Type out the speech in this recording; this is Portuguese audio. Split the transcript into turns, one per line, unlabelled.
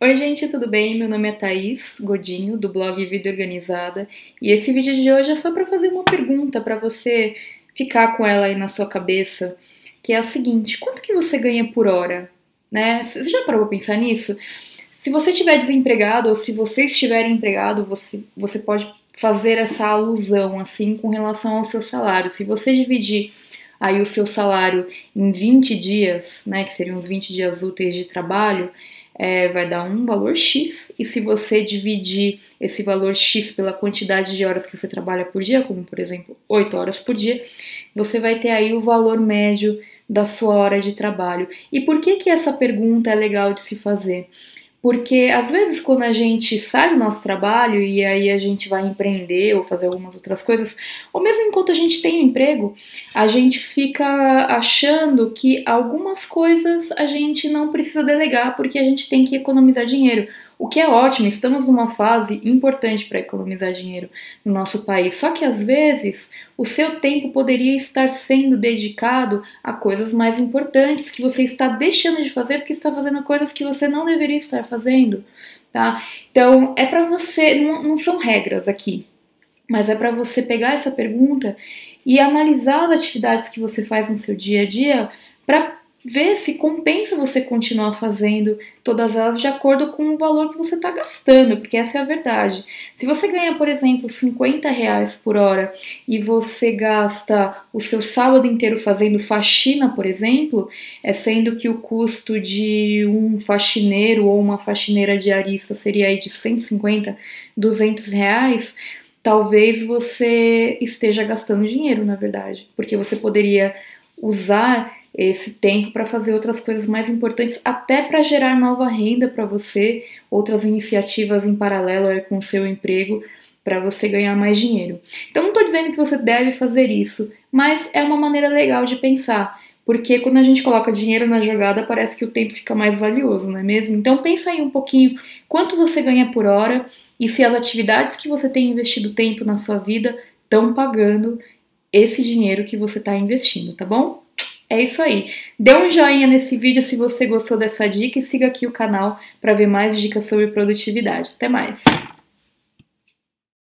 Oi, gente, tudo bem? Meu nome é Thaís Godinho, do blog Vida Organizada, e esse vídeo de hoje é só para fazer uma pergunta para você ficar com ela aí na sua cabeça, que é a seguinte: quanto que você ganha por hora? Né? Você já parou para pensar nisso? Se você estiver desempregado ou se você estiver empregado, você, você pode fazer essa alusão assim com relação ao seu salário. Se você dividir aí o seu salário em 20 dias, né, que seriam os 20 dias úteis de trabalho, é, vai dar um valor X, e se você dividir esse valor X pela quantidade de horas que você trabalha por dia, como por exemplo 8 horas por dia, você vai ter aí o valor médio da sua hora de trabalho. E por que que essa pergunta é legal de se fazer? Porque às vezes quando a gente sai do nosso trabalho e aí a gente vai empreender ou fazer algumas outras coisas, ou mesmo enquanto a gente tem um emprego, a gente fica achando que algumas coisas a gente não precisa delegar porque a gente tem que economizar dinheiro. O que é ótimo, estamos numa fase importante para economizar dinheiro no nosso país. Só que às vezes o seu tempo poderia estar sendo dedicado a coisas mais importantes que você está deixando de fazer porque está fazendo coisas que você não deveria estar fazendo, tá? Então é para você, não, não são regras aqui, mas é para você pegar essa pergunta e analisar as atividades que você faz no seu dia a dia para ver se compensa você continuar fazendo todas elas de acordo com o valor que você está gastando, porque essa é a verdade. Se você ganha, por exemplo, 50 reais por hora e você gasta o seu sábado inteiro fazendo faxina, por exemplo, é sendo que o custo de um faxineiro ou uma faxineira diarista seria aí de 150, 200 reais, talvez você esteja gastando dinheiro, na verdade, porque você poderia usar esse tempo para fazer outras coisas mais importantes, até para gerar nova renda para você, outras iniciativas em paralelo com o seu emprego, para você ganhar mais dinheiro. Então, não estou dizendo que você deve fazer isso, mas é uma maneira legal de pensar. Porque quando a gente coloca dinheiro na jogada, parece que o tempo fica mais valioso, não é mesmo? Então pensa aí um pouquinho quanto você ganha por hora e se as atividades que você tem investido tempo na sua vida estão pagando esse dinheiro que você está investindo, tá bom? É isso aí. Dê um joinha nesse vídeo se você gostou dessa dica e siga aqui o canal para ver mais dicas sobre produtividade. Até mais!